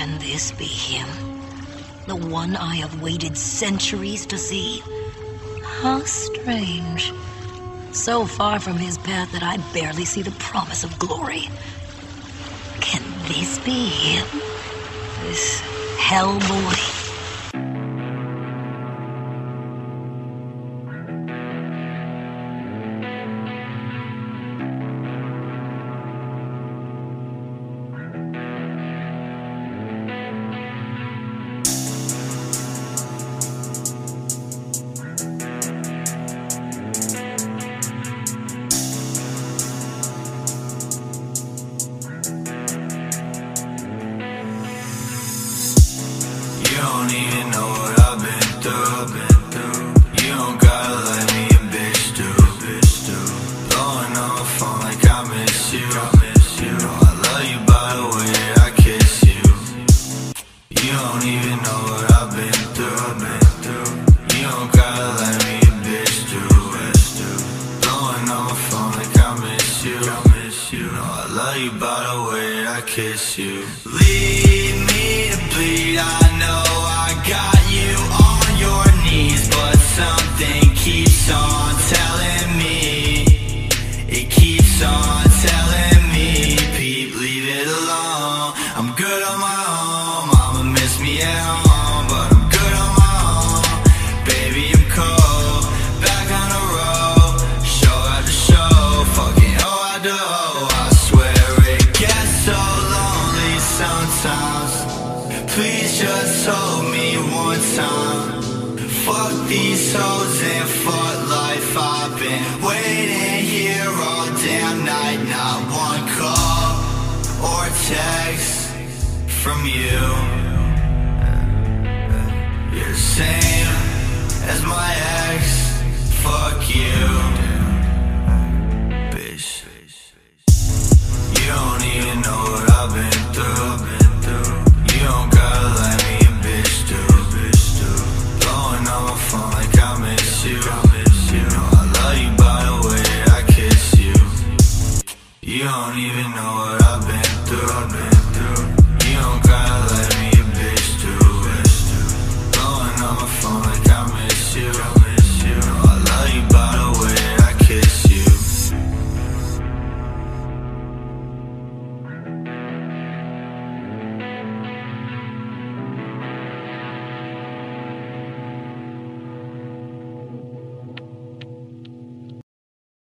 Can this be him? The one I have waited centuries to see? How strange. So far from his path that I barely see the promise of glory. Can this be him? This Hellboy? Don't even know what I've been through. You don't gotta let me a bitch do. Blowing phone like I miss you. I love you by the way I kiss you. You don't even know what I've been through. You don't gotta let me a bitch do. Blowing phone like I miss you. I love you by the way I kiss you. Lead me to bleed. I Please just hold me one time. Fuck these hoes and fuck life. I've been waiting here all damn night. Not one call or text from you.